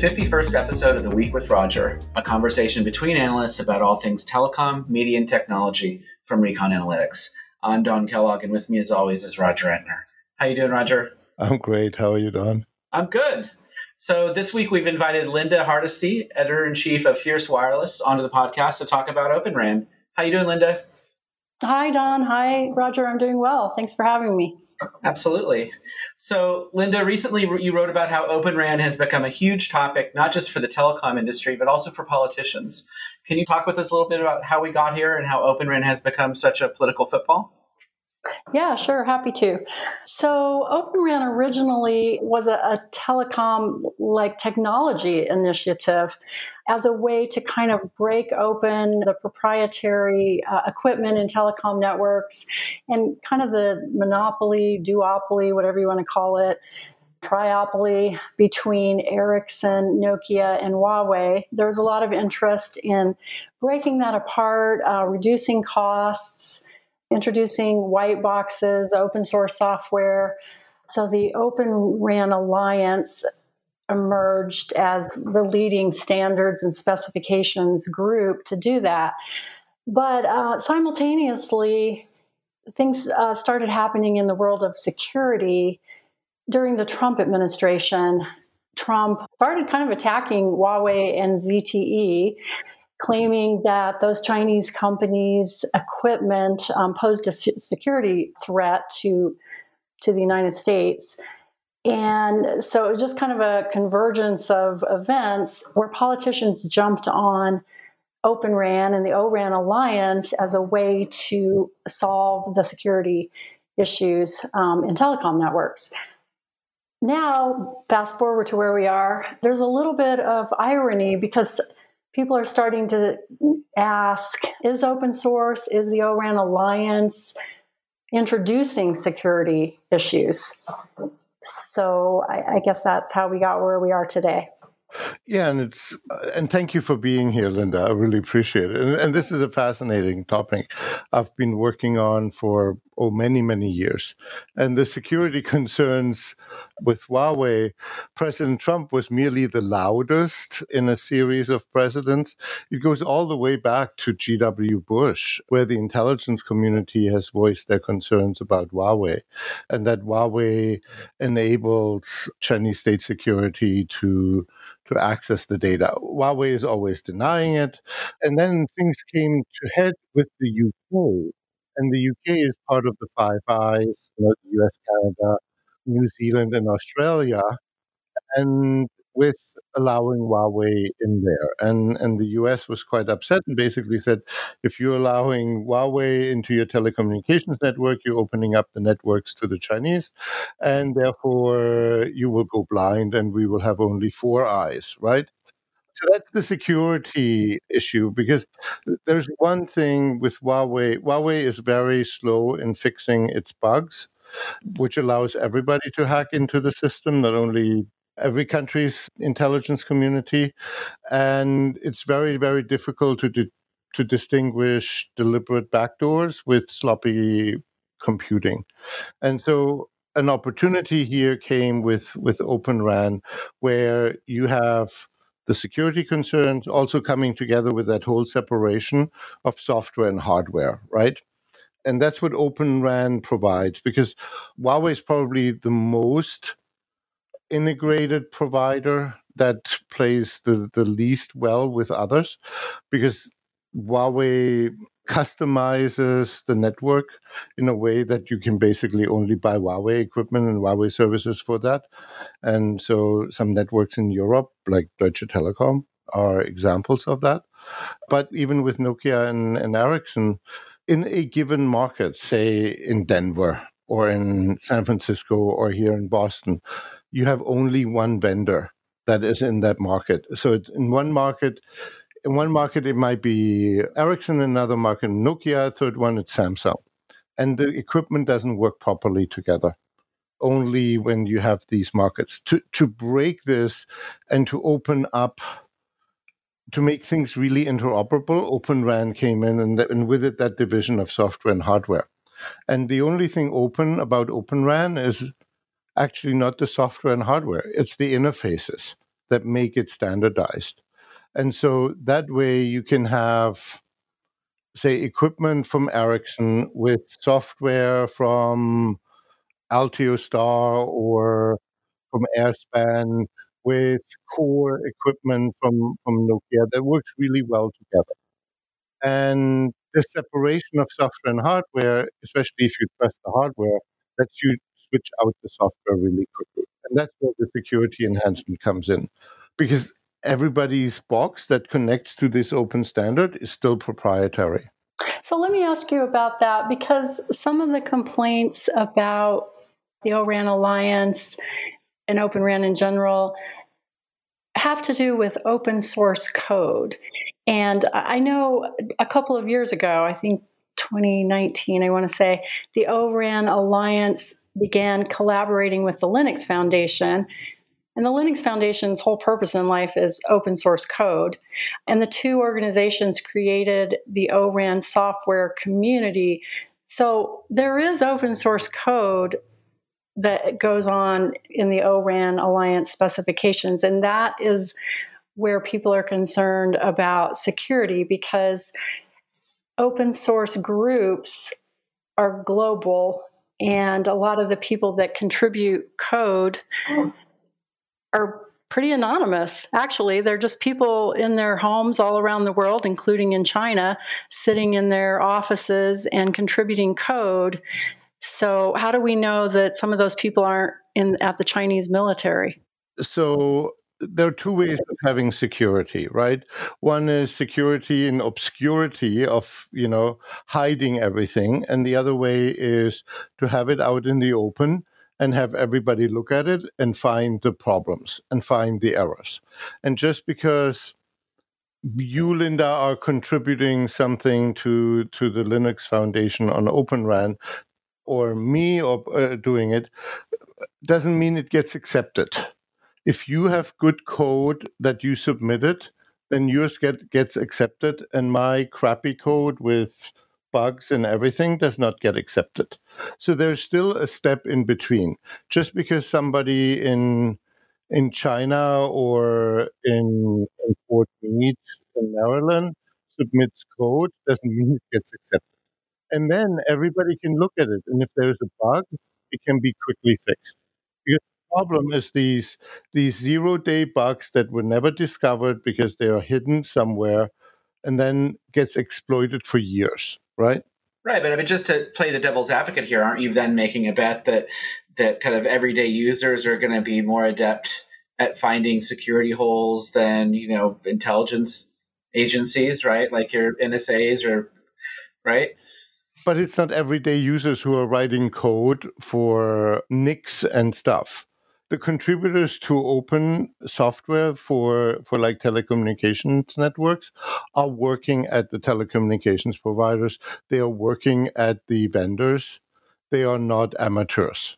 51st episode of The Week with Roger, a conversation between analysts about all things telecom, media, and technology from Recon Analytics. I'm Don Kellogg, and with me, as always, is Roger Entner. How you doing, Roger? I'm great. How are you, Don? I'm good. So this week we've invited Linda Hardesty, editor in chief of Fierce Wireless, onto the podcast to talk about Open RAN. How you doing, Linda? Hi, Don. Hi, Roger. I'm doing well. Thanks for having me. Absolutely. So, Linda, recently you wrote about how Open RAN has become a huge topic, not just for the telecom industry, but also for politicians. Can you talk with us a little bit about how we got here and how Open RAN has become such a political football? Yeah, sure. Happy to. So, Open RAN originally was a, a telecom like technology initiative as a way to kind of break open the proprietary uh, equipment in telecom networks and kind of the monopoly, duopoly, whatever you want to call it, triopoly between Ericsson, Nokia, and Huawei. There's a lot of interest in breaking that apart, uh, reducing costs introducing white boxes, open source software. So the Open RAN Alliance emerged as the leading standards and specifications group to do that. But uh, simultaneously, things uh, started happening in the world of security during the Trump administration. Trump started kind of attacking Huawei and ZTE claiming that those Chinese companies' equipment um, posed a security threat to to the United States. And so it was just kind of a convergence of events where politicians jumped on Open RAN and the ORAN Alliance as a way to solve the security issues um, in telecom networks. Now, fast forward to where we are, there's a little bit of irony because people are starting to ask is open source, is the ORAN Alliance introducing security issues? So I, I guess that's how we got where we are today. Yeah, and it's uh, and thank you for being here, Linda. I really appreciate it. And, and, this is a fascinating topic I've been working on for oh many many years. And the security concerns with Huawei, President Trump was merely the loudest in a series of presidents. It goes all the way back to G.W. Bush, where the intelligence community has voiced their concerns about Huawei, and that Huawei enables Chinese state security to to access the data. Huawei is always denying it. And then things came to head with the UK. And the UK is part of the Five Eyes, you know, the US, Canada, New Zealand, and Australia. And with allowing Huawei in there. And, and the US was quite upset and basically said if you're allowing Huawei into your telecommunications network, you're opening up the networks to the Chinese, and therefore you will go blind and we will have only four eyes, right? So that's the security issue because there's one thing with Huawei. Huawei is very slow in fixing its bugs, which allows everybody to hack into the system, not only every country's intelligence community, and it's very very difficult to di- to distinguish deliberate backdoors with sloppy computing, and so an opportunity here came with with Open RAN, where you have the security concerns also coming together with that whole separation of software and hardware, right? And that's what Open RAN provides because Huawei is probably the most integrated provider that plays the, the least well with others because Huawei customizes the network in a way that you can basically only buy Huawei equipment and Huawei services for that. And so some networks in Europe, like Deutsche Telekom, are examples of that. But even with Nokia and, and Ericsson, in a given market, say in Denver or in San Francisco or here in Boston, you have only one vendor that is in that market. So in one market, in one market it might be Ericsson, another market Nokia, third one it's Samsung, and the equipment doesn't work properly together. Only when you have these markets to to break this and to open up to make things really interoperable, Open RAN came in, and, and with it that division of software and hardware. And the only thing open about Open RAN is actually not the software and hardware, it's the interfaces that make it standardized. And so that way you can have, say, equipment from Ericsson with software from Altiostar or from Airspan with core equipment from, from Nokia that works really well together. And the separation of software and hardware, especially if you trust the hardware, lets you switch out the software really quickly. And that's where the security enhancement comes in. Because everybody's box that connects to this open standard is still proprietary. So let me ask you about that because some of the complaints about the ORAN Alliance and Open RAN in general have to do with open source code. And I know a couple of years ago, I think 2019, I want to say, the ORAN Alliance began collaborating with the Linux Foundation. And the Linux Foundation's whole purpose in life is open source code. And the two organizations created the ORAN software community. So there is open source code that goes on in the ORAN Alliance specifications. And that is where people are concerned about security because open source groups are global and a lot of the people that contribute code oh. are pretty anonymous actually. They're just people in their homes all around the world including in china sitting in their offices and contributing code. So how do we know that some of those people aren't in at the chinese military? So there are two ways of having security, right? One is security in obscurity of, you know, hiding everything. And the other way is to have it out in the open and have everybody look at it and find the problems and find the errors. And just because you, Linda, are contributing something to, to the Linux Foundation on Open RAN, or me or uh, doing it, doesn't mean it gets accepted if you have good code that you submitted, then yours get, gets accepted, and my crappy code with bugs and everything does not get accepted. So there's still a step in between. Just because somebody in in China or in, in Fort Meade in Maryland submits code doesn't mean it gets accepted. And then everybody can look at it, and if there's a bug, it can be quickly fixed problem is these these zero day bugs that were never discovered because they are hidden somewhere and then gets exploited for years right? Right but i mean just to play the devil's advocate here aren't you then making a bet that that kind of everyday users are going to be more adept at finding security holes than you know intelligence agencies right? Like your nsas or right? But it's not everyday users who are writing code for NICs and stuff the contributors to open software for for like telecommunications networks are working at the telecommunications providers they are working at the vendors they are not amateurs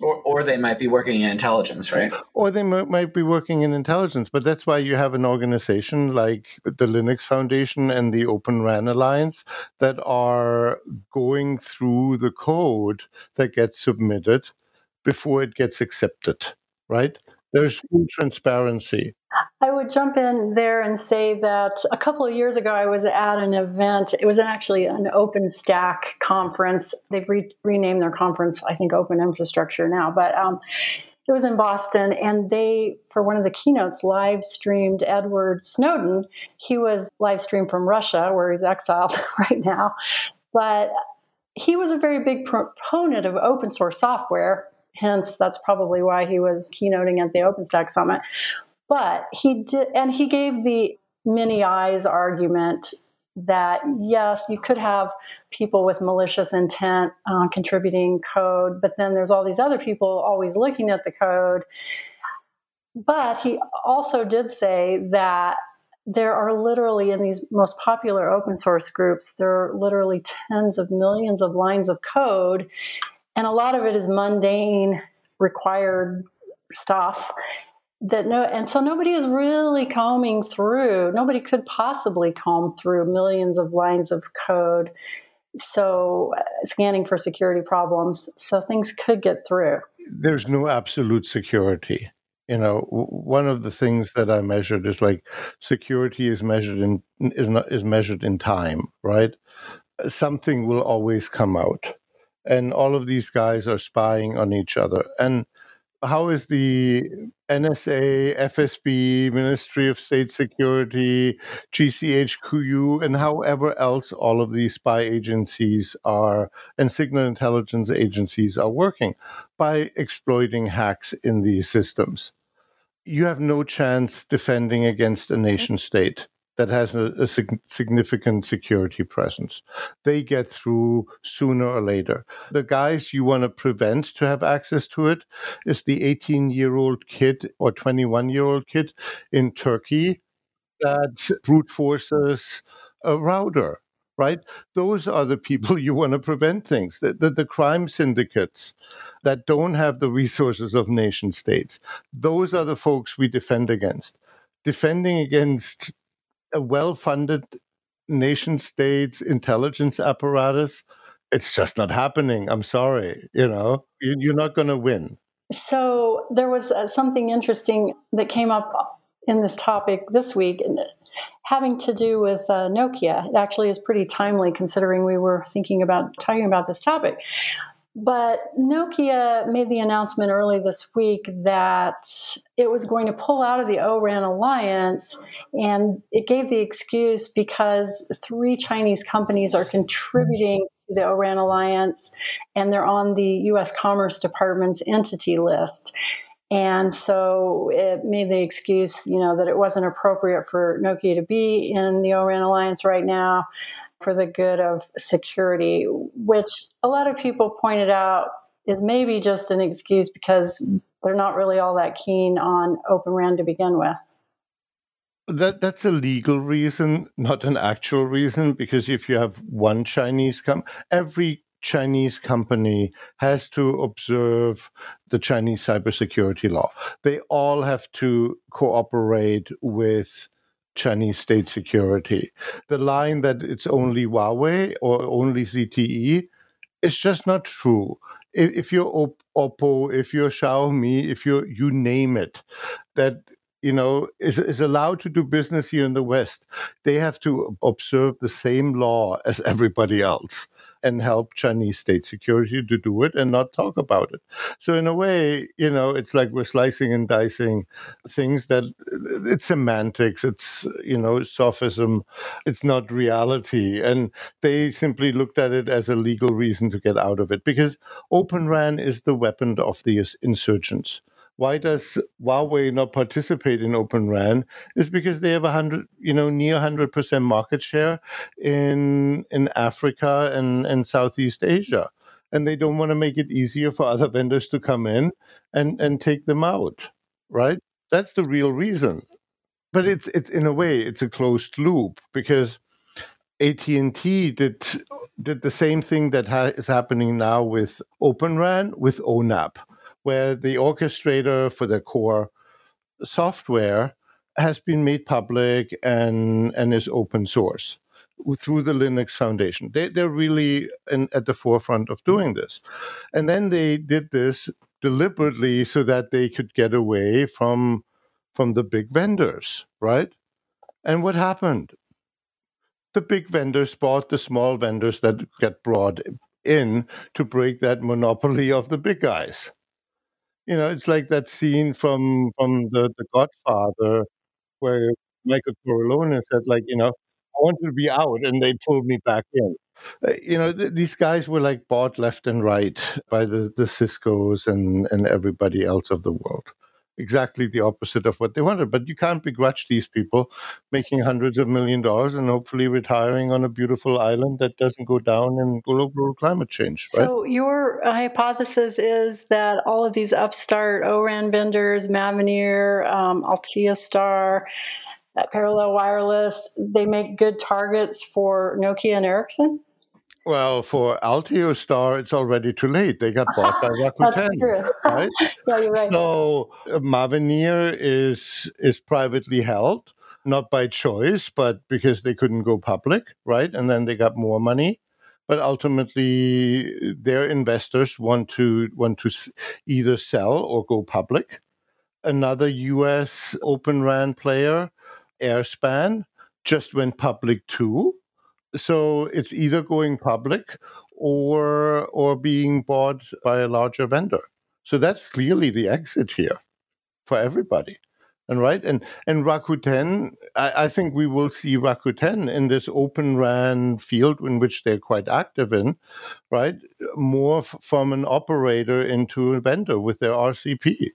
or, or they might be working in intelligence, right? Or they might, might be working in intelligence. But that's why you have an organization like the Linux Foundation and the Open RAN Alliance that are going through the code that gets submitted before it gets accepted, right? There's full transparency. I would jump in there and say that a couple of years ago, I was at an event. It was actually an OpenStack conference. They've re- renamed their conference, I think, Open Infrastructure now, but um, it was in Boston, and they, for one of the keynotes, live streamed Edward Snowden. He was live streamed from Russia, where he's exiled right now, but he was a very big proponent of open source software Hence, that's probably why he was keynoting at the OpenStack Summit. But he did, and he gave the many eyes argument that yes, you could have people with malicious intent uh, contributing code, but then there's all these other people always looking at the code. But he also did say that there are literally in these most popular open source groups, there are literally tens of millions of lines of code and a lot of it is mundane required stuff that no and so nobody is really combing through. Nobody could possibly comb through millions of lines of code so uh, scanning for security problems so things could get through. There's no absolute security. You know one of the things that i measured is like security is measured in is not is measured in time right? Something will always come out and all of these guys are spying on each other. And how is the NSA, FSB, Ministry of State Security, GCHQ, and however else all of these spy agencies are and signal intelligence agencies are working by exploiting hacks in these systems. You have no chance defending against a mm-hmm. nation state that has a, a sig- significant security presence. They get through sooner or later. The guys you want to prevent to have access to it is the 18 year old kid or 21 year old kid in Turkey that brute forces a router. Right? Those are the people you want to prevent things. The, the, the crime syndicates that don't have the resources of nation states. Those are the folks we defend against defending against a well funded nation states intelligence apparatus, it's just not happening. I'm sorry. You know, you're not going to win. So there was uh, something interesting that came up in this topic this week. Having to do with uh, Nokia, it actually is pretty timely considering we were thinking about talking about this topic. But Nokia made the announcement early this week that it was going to pull out of the ORAN alliance, and it gave the excuse because three Chinese companies are contributing to the ORAN alliance, and they're on the U.S. Commerce Department's entity list. And so it made the excuse, you know, that it wasn't appropriate for Nokia to be in the ORAN alliance right now for the good of security, which a lot of people pointed out is maybe just an excuse because they're not really all that keen on Open RAN to begin with. That that's a legal reason, not an actual reason, because if you have one Chinese company, every Chinese company has to observe the Chinese cybersecurity law. They all have to cooperate with Chinese state security. The line that it's only Huawei or only ZTE is just not true. If, if you're Oppo, if you're Xiaomi, if you're you name it, that you know is is allowed to do business here in the West, they have to observe the same law as everybody else and help Chinese state security to do it and not talk about it. So in a way, you know, it's like we're slicing and dicing things that it's semantics, it's you know, sophism, it's not reality. And they simply looked at it as a legal reason to get out of it because Open RAN is the weapon of the insurgents why does Huawei not participate in Open RAN? Is because they have a hundred, you know, near hundred percent market share in in Africa and and Southeast Asia, and they don't want to make it easier for other vendors to come in and and take them out. Right? That's the real reason. But it's it's in a way it's a closed loop because AT and T did did the same thing that ha- is happening now with Open RAN with ONAP where the orchestrator for the core software has been made public and, and is open source through the Linux Foundation. They, they're really in, at the forefront of doing this. And then they did this deliberately so that they could get away from, from the big vendors, right? And what happened? The big vendors bought the small vendors that get brought in to break that monopoly of the big guys you know, it's like that scene from from the the Godfather where Michael Corleone said, like, you know, I wanted to be out, and they pulled me back in. Uh, you know, th- these guys were like bought left and right by the the Cisco's and and everybody else of the world exactly the opposite of what they wanted. But you can't begrudge these people making hundreds of million dollars and hopefully retiring on a beautiful island that doesn't go down in global climate change. Right? So your hypothesis is that all of these upstart ORAN vendors, Mavenir, um, Altiostar, Parallel Wireless, they make good targets for Nokia and Ericsson? Well, for Altiostar, it's already too late. They got bought by Rakuten, true. right? yeah, you're right. So uh, Mavenir is is privately held, not by choice, but because they couldn't go public, right? And then they got more money. But ultimately, their investors want to want to either sell or go public, another US Open RAN player, Airspan, just went public too. So it's either going public or or being bought by a larger vendor. So that's clearly the exit here for everybody. And right, and and Rakuten, I, I, think we will see Rakuten in this open RAN field in which they're quite active in, right? More f- from an operator into a vendor with their RCP.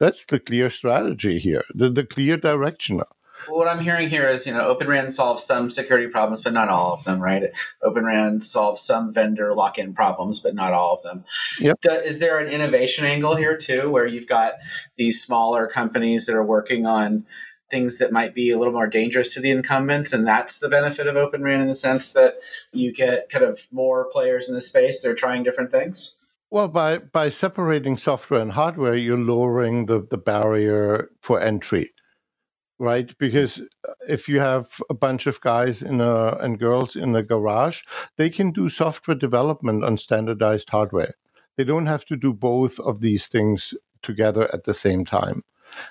That's the clear strategy here, the, the clear direction what I'm hearing here is, you know, Open RAN solves some security problems, but not all of them, right? Open RAN solves some vendor lock-in problems, but not all of them. Yep. Is there an innovation angle here too, where you've got these smaller companies that are working on things that might be a little more dangerous to the incumbents, and that's the benefit of Open RAN in the sense that you get kind of more players in the space. They're trying different things. Well, by by separating software and hardware, you're lowering the, the barrier for entry right? Because uh, if you have a bunch of guys in a, and girls in a garage, they can do software development on standardized hardware. They don't have to do both of these things together at the same time.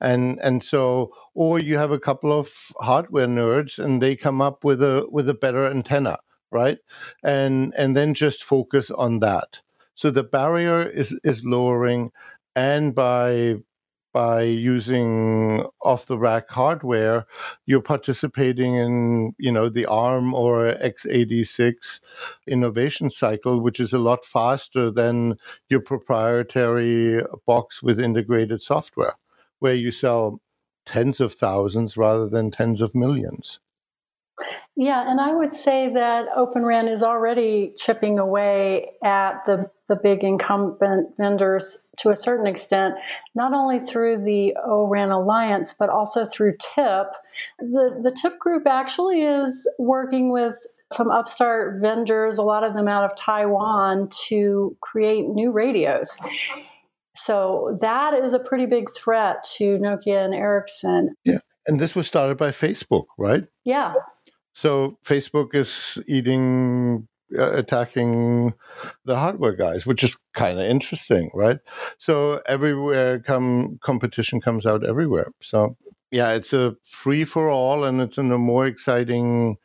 And and so or you have a couple of hardware nerds and they come up with a with a better antenna, right? And and then just focus on that. So the barrier is is lowering and by by using off the rack hardware, you're participating in, you know, the ARM or x86 innovation cycle, which is a lot faster than your proprietary box with integrated software, where you sell tens of thousands rather than tens of millions. Yeah, and I would say that Open RAN is already chipping away at the, the big incumbent vendors to a certain extent, not only through the ORAN Alliance, but also through TIP. The, the TIP group actually is working with some upstart vendors, a lot of them out of Taiwan, to create new radios. So that is a pretty big threat to Nokia and Ericsson. Yeah. And this was started by Facebook, right? Yeah. So Facebook is eating uh, attacking the hardware guys, which is kind of interesting, right? So everywhere come competition comes out everywhere. So yeah, it's a free for all, and it's in a more exciting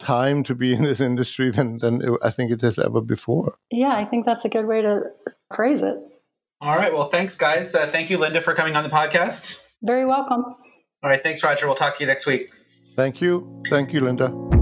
time to be in this industry than than I think it has ever before. Yeah, I think that's a good way to phrase it. All right. Well, thanks, guys. Uh, thank you, Linda, for coming on the podcast. Very welcome. All right. Thanks, Roger. We'll talk to you next week. Thank you. Thank you, Linda.